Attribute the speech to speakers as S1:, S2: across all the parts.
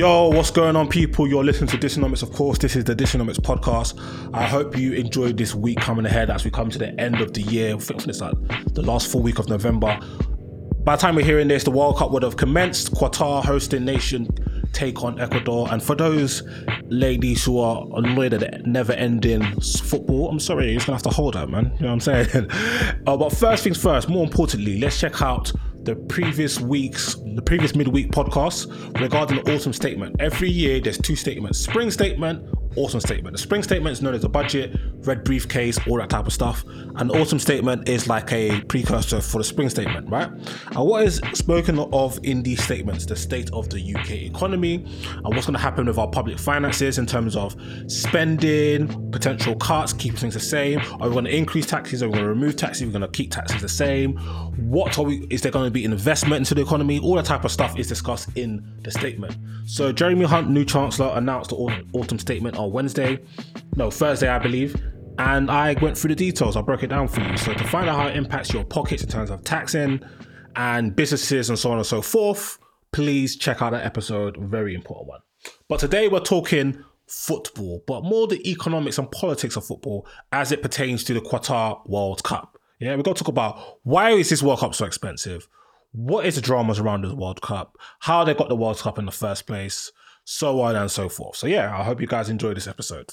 S1: Yo, what's going on, people? You're listening to Dysonomics, of course. This is the Dysonomics podcast. I hope you enjoyed this week coming ahead as we come to the end of the year. It's like the last full week of November. By the time we're hearing this, the World Cup would have commenced. Qatar hosting nation take on Ecuador. And for those ladies who are annoyed at the never ending football, I'm sorry, you're just gonna have to hold that, man. You know what I'm saying? uh, but first things first, more importantly, let's check out the previous week's the previous midweek podcast regarding the autumn statement. Every year there's two statements: spring statement, autumn statement. The spring statement is known as the budget, red briefcase, all that type of stuff, the autumn statement is like a precursor for the spring statement, right? And what is spoken of in these statements? The state of the UK economy and what's going to happen with our public finances in terms of spending, potential cuts, keeping things the same. Are we going to increase taxes? Are we going to remove taxes? Are we going to keep taxes the same? What are we? Is there going to be investment into the economy? All that type of stuff is discussed in the statement. So Jeremy Hunt, new chancellor, announced the autumn statement on Wednesday, no Thursday, I believe. And I went through the details. I broke it down for you. So to find out how it impacts your pockets in terms of taxing and businesses and so on and so forth, please check out that episode. Very important one. But today we're talking football, but more the economics and politics of football as it pertains to the Qatar World Cup. Yeah, we're going to talk about why is this World Cup so expensive? What is the dramas around the World Cup? How they got the World Cup in the first place? So on and so forth. So yeah, I hope you guys enjoy this episode.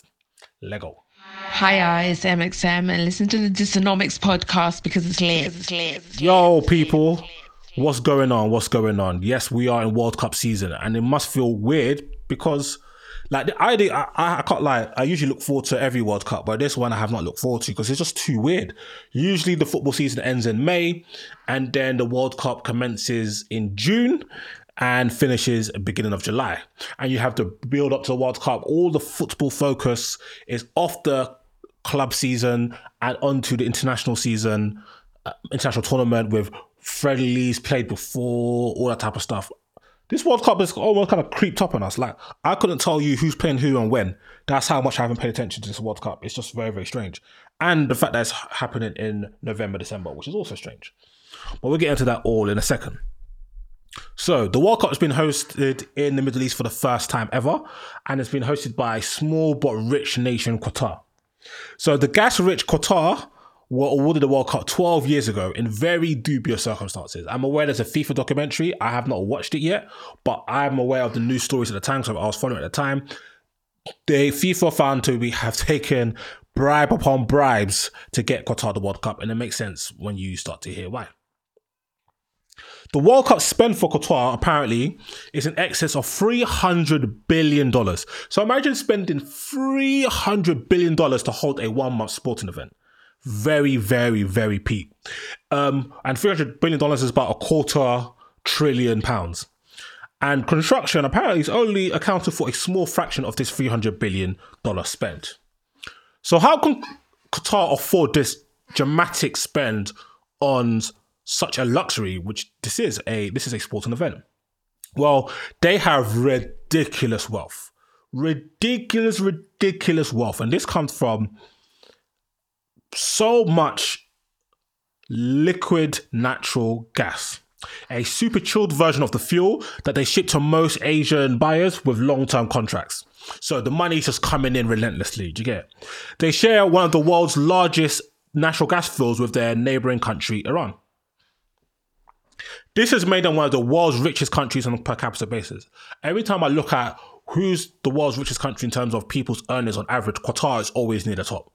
S1: Lego.
S2: Hi, it's MXM, and listen to the Dysonomics podcast because it's lit. It's lit.
S1: Yo, people, what's going on? What's going on? Yes, we are in World Cup season, and it must feel weird because, like, the idea, I, I can't lie, I usually look forward to every World Cup, but this one I have not looked forward to because it's just too weird. Usually, the football season ends in May, and then the World Cup commences in June and finishes beginning of July. And you have to build up to the World Cup. All the football focus is off the club season and onto the international season, uh, international tournament with friendlies played before, all that type of stuff. This World Cup is almost kind of creeped up on us. Like I couldn't tell you who's playing who and when. That's how much I haven't paid attention to this World Cup. It's just very, very strange. And the fact that it's happening in November, December, which is also strange. But we'll get into that all in a second. So the World Cup has been hosted in the Middle East for the first time ever, and it's been hosted by a small but rich nation Qatar. So the gas-rich Qatar were awarded the World Cup 12 years ago in very dubious circumstances. I'm aware there's a FIFA documentary. I have not watched it yet, but I'm aware of the news stories at the time, so I was following at the time. The FIFA found to be have taken bribe upon bribes to get Qatar the World Cup, and it makes sense when you start to hear why. The World Cup spend for Qatar apparently is in excess of $300 billion. So imagine spending $300 billion to hold a one month sporting event. Very, very, very peak. Um, and $300 billion is about a quarter trillion pounds. And construction apparently is only accounted for a small fraction of this $300 billion spent. So, how can Qatar afford this dramatic spend on such a luxury, which this is a this is a sporting event. Well, they have ridiculous wealth, ridiculous, ridiculous wealth, and this comes from so much liquid natural gas. A super chilled version of the fuel that they ship to most Asian buyers with long term contracts. So the money's just coming in relentlessly. Do you get it? They share one of the world's largest natural gas fields with their neighboring country, Iran. This has made them one of the world's richest countries on a per capita basis. Every time I look at who's the world's richest country in terms of people's earnings on average, Qatar is always near the top.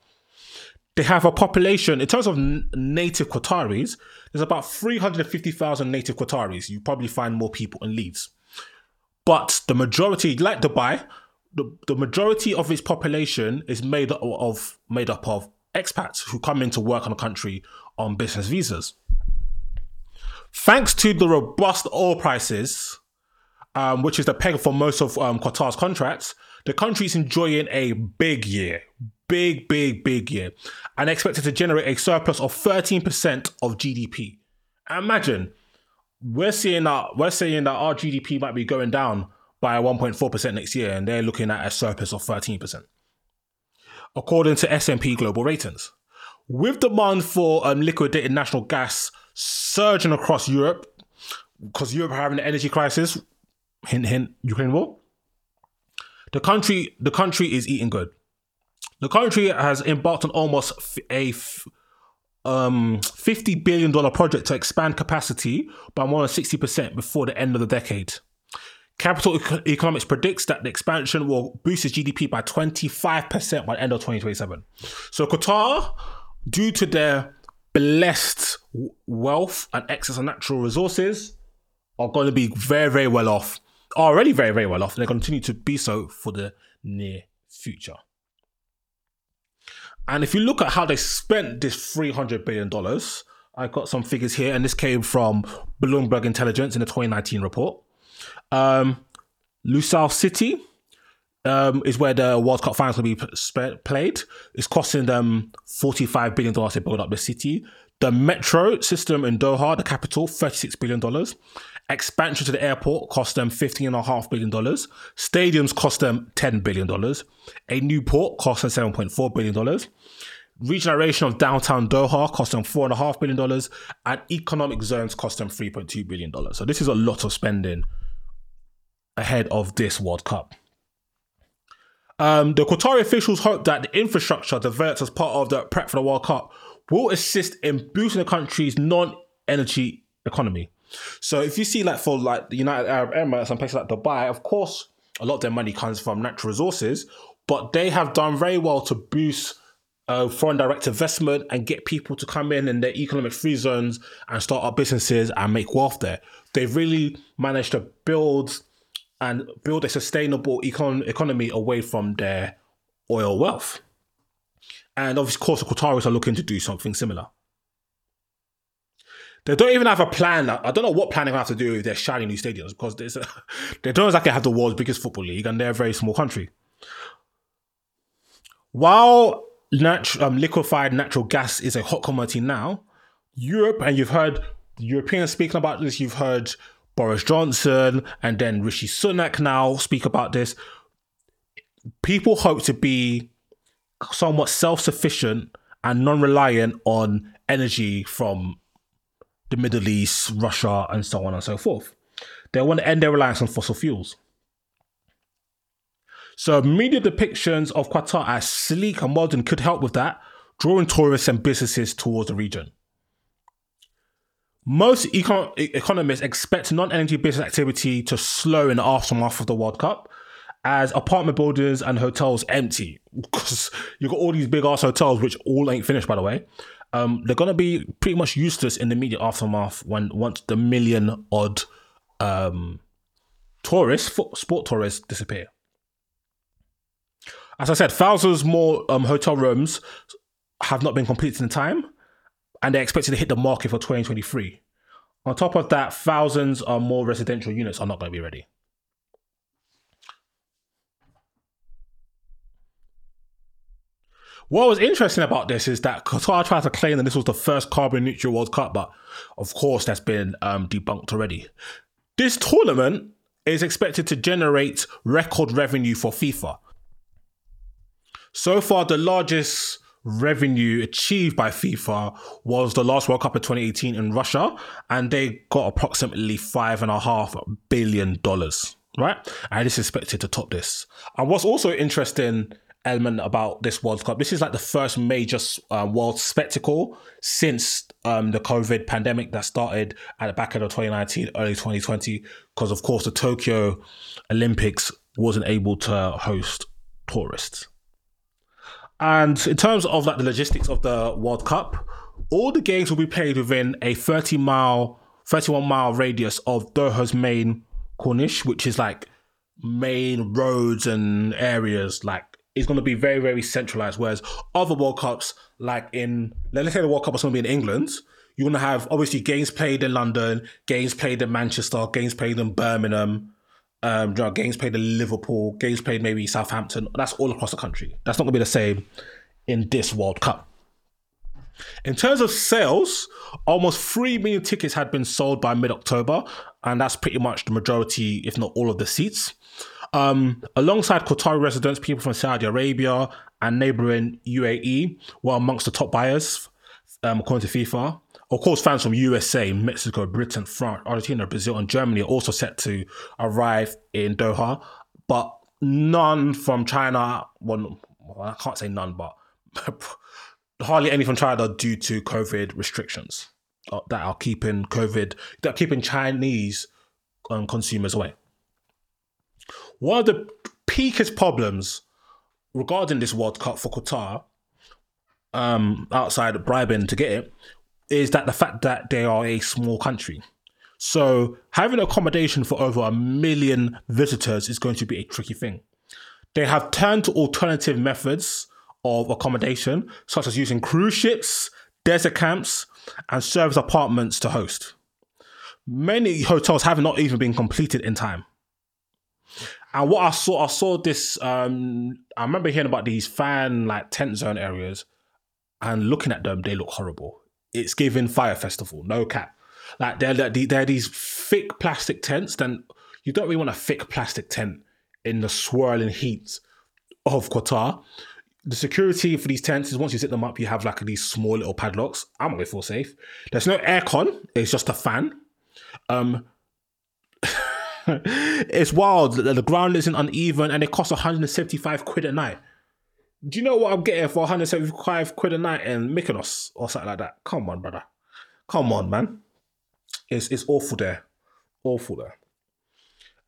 S1: They have a population, in terms of native Qataris, there's about 350,000 native Qataris. You probably find more people in Leeds. But the majority, like Dubai, the, the majority of its population is made up of made up of expats who come in to work on the country on business visas. Thanks to the robust oil prices, um, which is the peg for most of um, Qatar's contracts, The country is enjoying a big year, big, big, big year, and expected to generate a surplus of 13% of GDP. Imagine we're seeing that we're saying that our GDP might be going down by 1.4% next year, and they're looking at a surplus of 13%. According to S&P Global Ratings. With demand for um, liquidated natural gas surging across Europe, because Europe are having an energy crisis, hint hint, Ukraine war. The country, the country is eating good. The country has embarked on almost a um, fifty billion dollar project to expand capacity by more than sixty percent before the end of the decade. Capital Economics predicts that the expansion will boost its GDP by twenty five percent by the end of twenty twenty seven. So Qatar, due to their blessed wealth and excess of natural resources, are going to be very very well off. Already very very well off. And to continue to be so for the near future. And if you look at how they spent this $300 billion, I got some figures here, and this came from Bloomberg Intelligence in the 2019 report. Um, Lusail City um, is where the World Cup finals will be sp- played. It's costing them $45 billion to build up the city. The metro system in Doha, the capital, $36 billion. Expansion to the airport cost them $15.5 billion. Stadiums cost them $10 billion. A new port cost them $7.4 billion. Regeneration of downtown Doha cost them $4.5 billion. And economic zones cost them $3.2 billion. So this is a lot of spending ahead of this World Cup. Um, the Qatari officials hope that the infrastructure developed as part of the prep for the World Cup will assist in boosting the country's non-energy economy. So if you see like for like the United Arab Emirates and places like Dubai, of course, a lot of their money comes from natural resources, but they have done very well to boost uh, foreign direct investment and get people to come in in their economic free zones and start up businesses and make wealth there. They've really managed to build and build a sustainable econ- economy away from their oil wealth. And of course, the Qataris are looking to do something similar. They don't even have a plan. I don't know what plan they're going to have to do with their shiny new stadiums because there's a, they don't exactly have the world's biggest football league and they're a very small country. While nat- um, liquefied natural gas is a hot commodity now, Europe, and you've heard Europeans speaking about this, you've heard Boris Johnson and then Rishi Sunak now speak about this. People hope to be somewhat self sufficient and non reliant on energy from the Middle East, Russia, and so on and so forth. They want to end their reliance on fossil fuels. So, media depictions of Qatar as sleek and modern could help with that, drawing tourists and businesses towards the region. Most econ- economists expect non energy business activity to slow in the aftermath of the World Cup as apartment buildings and hotels empty. Because you've got all these big ass hotels, which all ain't finished, by the way. Um, they're going to be pretty much useless in the immediate aftermath when once the million odd um, tourists, sport tourists, disappear. As I said, thousands more um, hotel rooms have not been completed in time, and they're expected to hit the market for 2023. On top of that, thousands of more residential units are not going to be ready. What was interesting about this is that Qatar tried to claim that this was the first carbon neutral World Cup, but of course that's been um, debunked already. This tournament is expected to generate record revenue for FIFA. So far, the largest revenue achieved by FIFA was the last World Cup of 2018 in Russia, and they got approximately five and a half billion dollars. Right, and it's expected to top this. And what's also interesting element about this World Cup, this is like the first major uh, world spectacle since um, the COVID pandemic that started at the back end of 2019, early 2020, because of course the Tokyo Olympics wasn't able to host tourists. And in terms of like the logistics of the World Cup, all the games will be played within a 30 mile, 31 mile radius of Doha's main Corniche, which is like main roads and areas. Like it's going to be very, very centralized. Whereas other World Cups, like in let's say the World Cup is going to be in England, you're going to have obviously games played in London, games played in Manchester, games played in Birmingham, Um, you know, games played in Liverpool, games played maybe Southampton. That's all across the country. That's not going to be the same in this World Cup. In terms of sales, almost 3 million tickets had been sold by mid October, and that's pretty much the majority, if not all of the seats. Um, alongside Qatari residents, people from Saudi Arabia and neighboring UAE were amongst the top buyers, um, according to FIFA. Of course, fans from USA, Mexico, Britain, France, Argentina, Brazil, and Germany are also set to arrive in Doha, but none from China. Well, I can't say none, but hardly any from China due to COVID restrictions uh, that are keeping COVID, that are keeping Chinese um, consumers away. One of the peakest problems regarding this World Cup for Qatar, um, outside of bribing to get it, is that the fact that they are a small country. So having accommodation for over a million visitors is going to be a tricky thing. They have turned to alternative methods of accommodation, such as using cruise ships, desert camps, and service apartments to host. Many hotels have not even been completed in time. And what I saw, I saw this. Um, I remember hearing about these fan like tent zone areas, and looking at them, they look horrible. It's giving Fyre Festival, no cap. Like they're they're, these thick plastic tents. Then you don't really want a thick plastic tent in the swirling heat of Qatar. The security for these tents is once you set them up, you have like these small little padlocks. I'm gonna feel safe. There's no aircon. It's just a fan. Um, it's wild. The, the ground isn't uneven, and it costs 175 quid a night. Do you know what I'm getting for 175 quid a night in Mykonos or something like that? Come on, brother. Come on, man. It's it's awful there, awful there.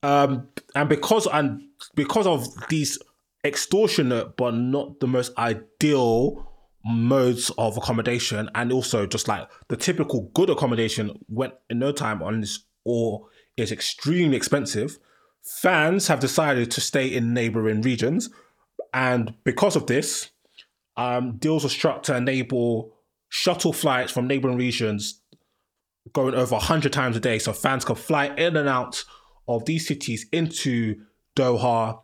S1: Um, and because and because of these extortionate but not the most ideal modes of accommodation, and also just like the typical good accommodation went in no time on this or is extremely expensive. Fans have decided to stay in neighboring regions, and because of this, um, deals were struck to enable shuttle flights from neighboring regions going over 100 times a day so fans can fly in and out of these cities into Doha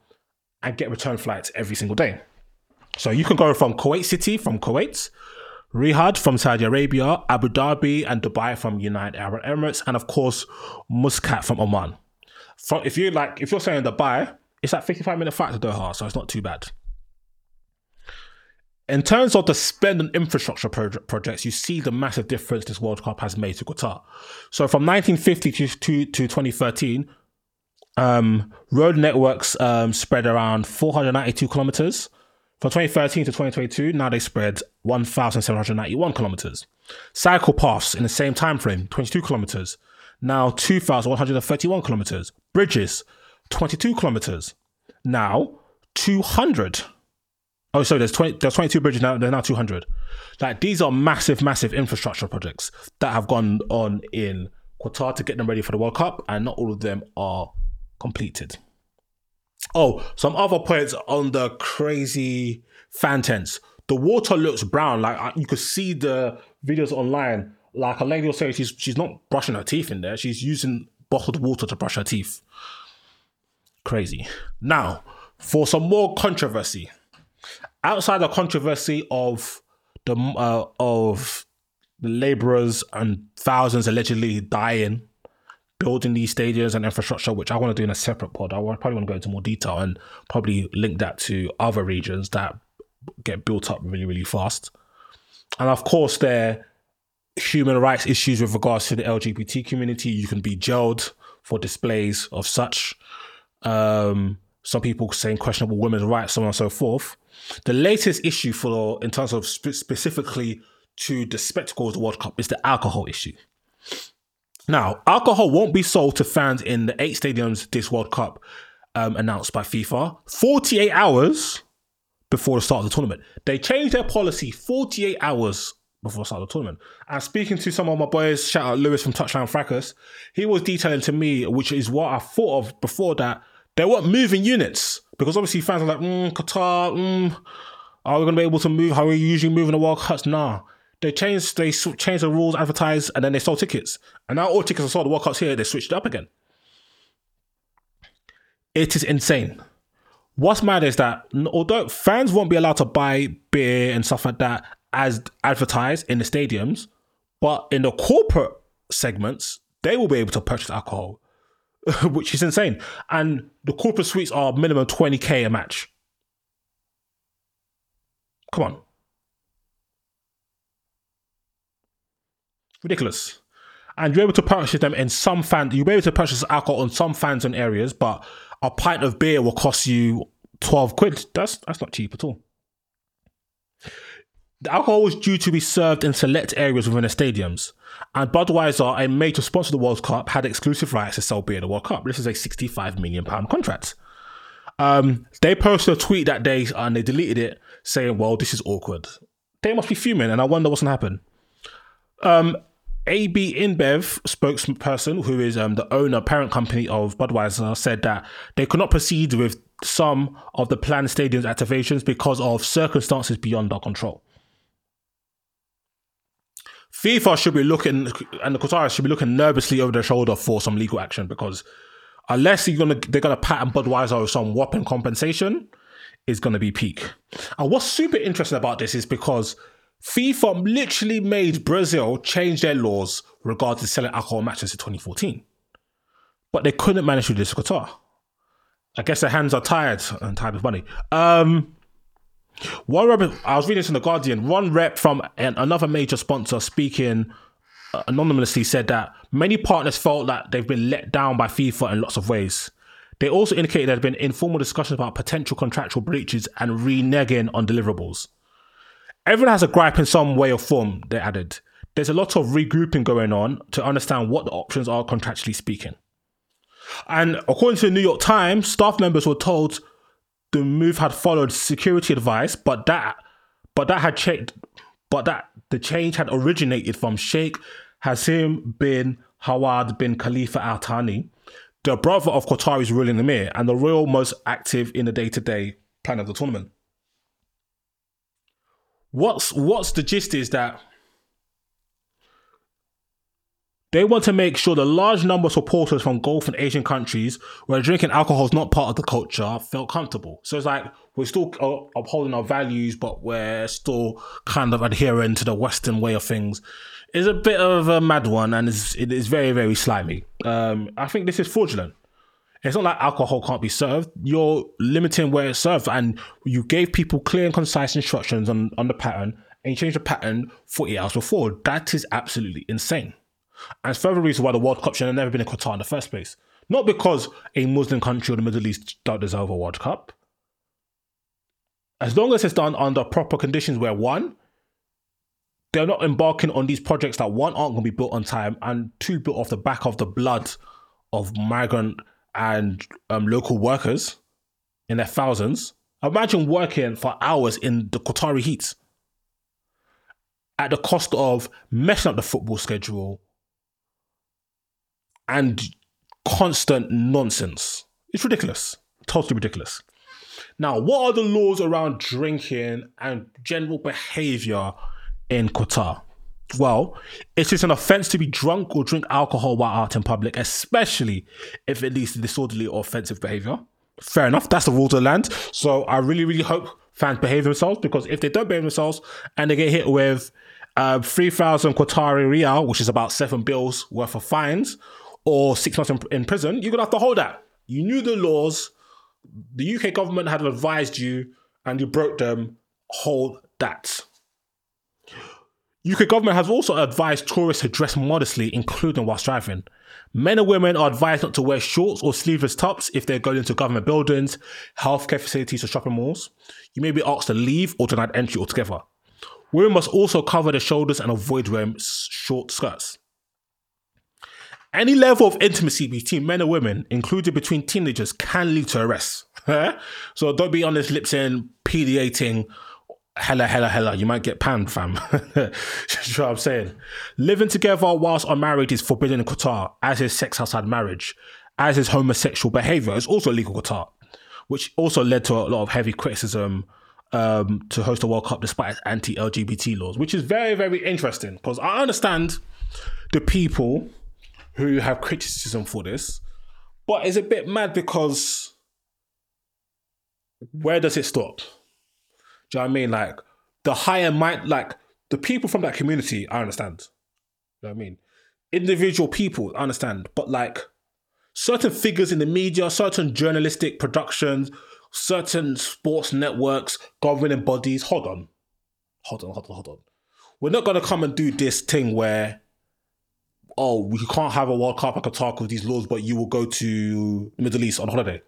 S1: and get return flights every single day. So you can go from Kuwait City from Kuwait, Riyadh from Saudi Arabia, Abu Dhabi and Dubai from United Arab Emirates, and of course Muscat from Oman. If you like, if you're saying Dubai, it's like 55 minute flight to Doha, so it's not too bad. In terms of the spend on infrastructure pro- projects, you see the massive difference this World Cup has made to Qatar. So from 1950 to, to, to 2013, um, road networks um, spread around 492 kilometers. From 2013 to 2022, now they spread 1,791 kilometers. Cycle paths in the same time frame, 22 kilometers. Now 2,131 kilometers. Bridges, 22 kilometers. Now 200. Oh, sorry, there's 20, there's 22 bridges now, there's now 200. Like, these are massive, massive infrastructure projects that have gone on in Qatar to get them ready for the World Cup, and not all of them are completed. Oh, some other points on the crazy fan tents. The water looks brown. Like uh, you could see the videos online. Like a lady will say she's she's not brushing her teeth in there. She's using bottled water to brush her teeth. Crazy. Now, for some more controversy, outside the controversy of the uh, of the laborers and thousands allegedly dying building these stadiums and infrastructure, which I want to do in a separate pod. I probably want to go into more detail and probably link that to other regions that get built up really, really fast. And of course, there human rights issues with regards to the LGBT community. You can be jailed for displays of such. Um, some people saying questionable women's rights, so on and so forth. The latest issue for, in terms of spe- specifically to the spectacle of the World Cup, is the alcohol issue. Now, alcohol won't be sold to fans in the eight stadiums this World Cup um, announced by FIFA 48 hours before the start of the tournament. They changed their policy 48 hours before the start of the tournament. And speaking to some of my boys, shout out Lewis from Touchline Fracas, he was detailing to me, which is what I thought of before that, they weren't moving units because obviously fans are like, mm, Qatar, mm, are we going to be able to move how we usually move in the World Cups? Nah. They changed they changed the rules, advertised, and then they sold tickets. And now all tickets are sold. The World Cup's here. They switched it up again. It is insane. What's mad is that although fans won't be allowed to buy beer and stuff like that as advertised in the stadiums, but in the corporate segments, they will be able to purchase alcohol, which is insane. And the corporate suites are minimum 20k a match. Come on. Ridiculous. And you're able to purchase them in some fan. You'll be able to purchase alcohol in some fans and areas, but a pint of beer will cost you twelve quid. That's that's not cheap at all. The alcohol was due to be served in select areas within the stadiums, and Budweiser, a major sponsor of the World Cup, had exclusive rights to sell beer at the World Cup. This is a sixty-five million pound contract. Um, they posted a tweet that day and they deleted it, saying, "Well, this is awkward." They must be fuming, and I wonder what's gonna happen. Um, AB InBev spokesperson, who is um, the owner, parent company of Budweiser, said that they could not proceed with some of the planned stadium's activations because of circumstances beyond our control. FIFA should be looking, and the Qataris should be looking nervously over their shoulder for some legal action because unless you're gonna, they're gonna patent Budweiser with some whopping compensation, is gonna be peak. And what's super interesting about this is because FIFA literally made Brazil change their laws regarding selling alcohol matches in 2014. But they couldn't manage to do this Qatar. I guess their hands are tired and tired of money. Um, one rep, I was reading this in The Guardian. One rep from an, another major sponsor speaking uh, anonymously said that many partners felt that they've been let down by FIFA in lots of ways. They also indicated there had been informal discussions about potential contractual breaches and reneging on deliverables. Everyone has a gripe in some way or form, they added. There's a lot of regrouping going on to understand what the options are contractually speaking. And according to the New York Times, staff members were told the move had followed security advice, but that but that had checked but that the change had originated from Sheikh Jassim bin Hamad bin Khalifa Al Thani, the brother of Qatari's ruling emir and the royal most active in the day-to-day plan of the tournament. What's what's the gist is that they want to make sure the large number of supporters from Gulf and Asian countries where drinking alcohol is not part of the culture felt comfortable. So it's like we're still uh, upholding our values, but we're still kind of adhering to the Western way of things. It's a bit of a mad one, and it's, it is very, very slimy. Um, I think this is fraudulent. It's not like alcohol can't be served. You're limiting where it's served, and you gave people clear and concise instructions on, on the pattern, and you changed the pattern 48 hours before. That is absolutely insane. And it's further reason why the World Cup should have never been in Qatar in the first place. Not because a Muslim country or the Middle East don't deserve a World Cup. As long as it's done under proper conditions where one, they're not embarking on these projects that one aren't going to be built on time and two built off the back of the blood of migrant and um, local workers in their thousands. Imagine working for hours in the Qatari heat at the cost of messing up the football schedule and constant nonsense. It's ridiculous. Totally ridiculous. Now, what are the laws around drinking and general behavior in Qatar? Well, it is an offense to be drunk or drink alcohol while out in public, especially if it leads to disorderly or offensive behavior. Fair enough, that's the rules of the land. So I really, really hope fans behave themselves because if they don't behave themselves and they get hit with uh, 3,000 Qatari Riyal, which is about seven bills worth of fines, or six months in, in prison, you're to have to hold that. You knew the laws, the UK government had advised you, and you broke them, hold that. UK government has also advised tourists to dress modestly, including whilst driving. Men and women are advised not to wear shorts or sleeveless tops if they're going into government buildings, healthcare facilities, or shopping malls. You may be asked to leave or denied entry altogether. Women must also cover their shoulders and avoid wearing short skirts. Any level of intimacy between men and women, including between teenagers, can lead to arrest. so don't be on this lip saying PDAting hella, hella, hella, you might get panned, fam. you know what I'm saying? Living together whilst unmarried is forbidden in Qatar, as is sex outside marriage, as is homosexual behavior. It's also illegal in Qatar, which also led to a lot of heavy criticism um, to host the World Cup despite anti LGBT laws, which is very, very interesting because I understand the people who have criticism for this, but it's a bit mad because where does it stop? Do you know what I mean? Like the higher mind, like the people from that community, I understand. You know what I mean? Individual people, I understand, but like certain figures in the media, certain journalistic productions, certain sports networks, governing bodies. Hold on, hold on, hold on, hold on. We're not gonna come and do this thing where, oh, we can't have a World Cup at Qatar with these laws, but you will go to Middle East on holiday.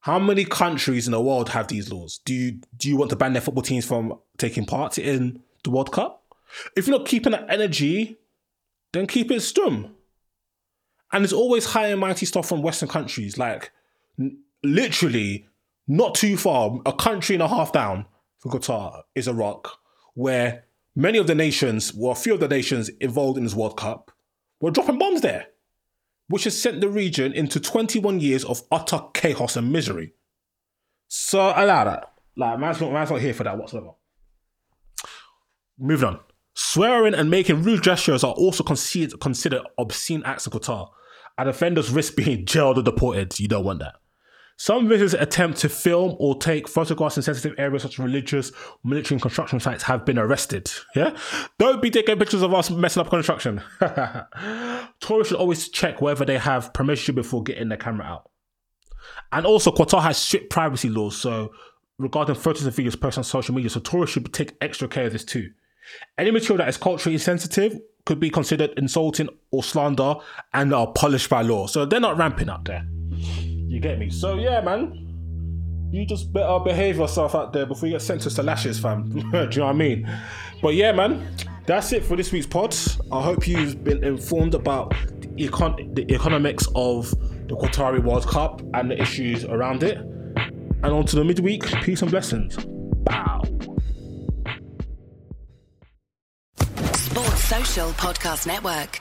S1: How many countries in the world have these laws? Do you do you want to ban their football teams from taking part in the World Cup? If you're not keeping that energy, then keep it stum. And there's always high and mighty stuff from Western countries, like n- literally not too far, a country and a half down from Qatar is Iraq, where many of the nations, well, a few of the nations involved in this World Cup, were dropping bombs there, which has sent the region into 21 years of utter chaos and misery. So allow that. Like, man's not, man's not here for that whatsoever. Moving on. Swearing and making rude gestures are also considered, considered obscene acts in Qatar, and offenders risk being jailed or deported. You don't want that. Some visitors attempt to film or take photographs in sensitive areas such as religious, military, and construction sites have been arrested. Yeah? Don't be taking pictures of us messing up construction. Tourists should always check whether they have permission before getting their camera out. And also, Qatar has strict privacy laws, so regarding photos and videos posted on social media, so tourists should take extra care of this too. Any material that is culturally insensitive could be considered insulting or slander and are punished by law. So they're not ramping up there. You get me? So yeah, man. You just better behave yourself out there before you get sentenced to lashes, fam. Do you know what I mean? But yeah, man. That's it for this week's pod. I hope you've been informed about the, econ- the economics of the Qatari World Cup and the issues around it. And on to the midweek. Peace and blessings. Bow.
S3: Sports Social Podcast Network.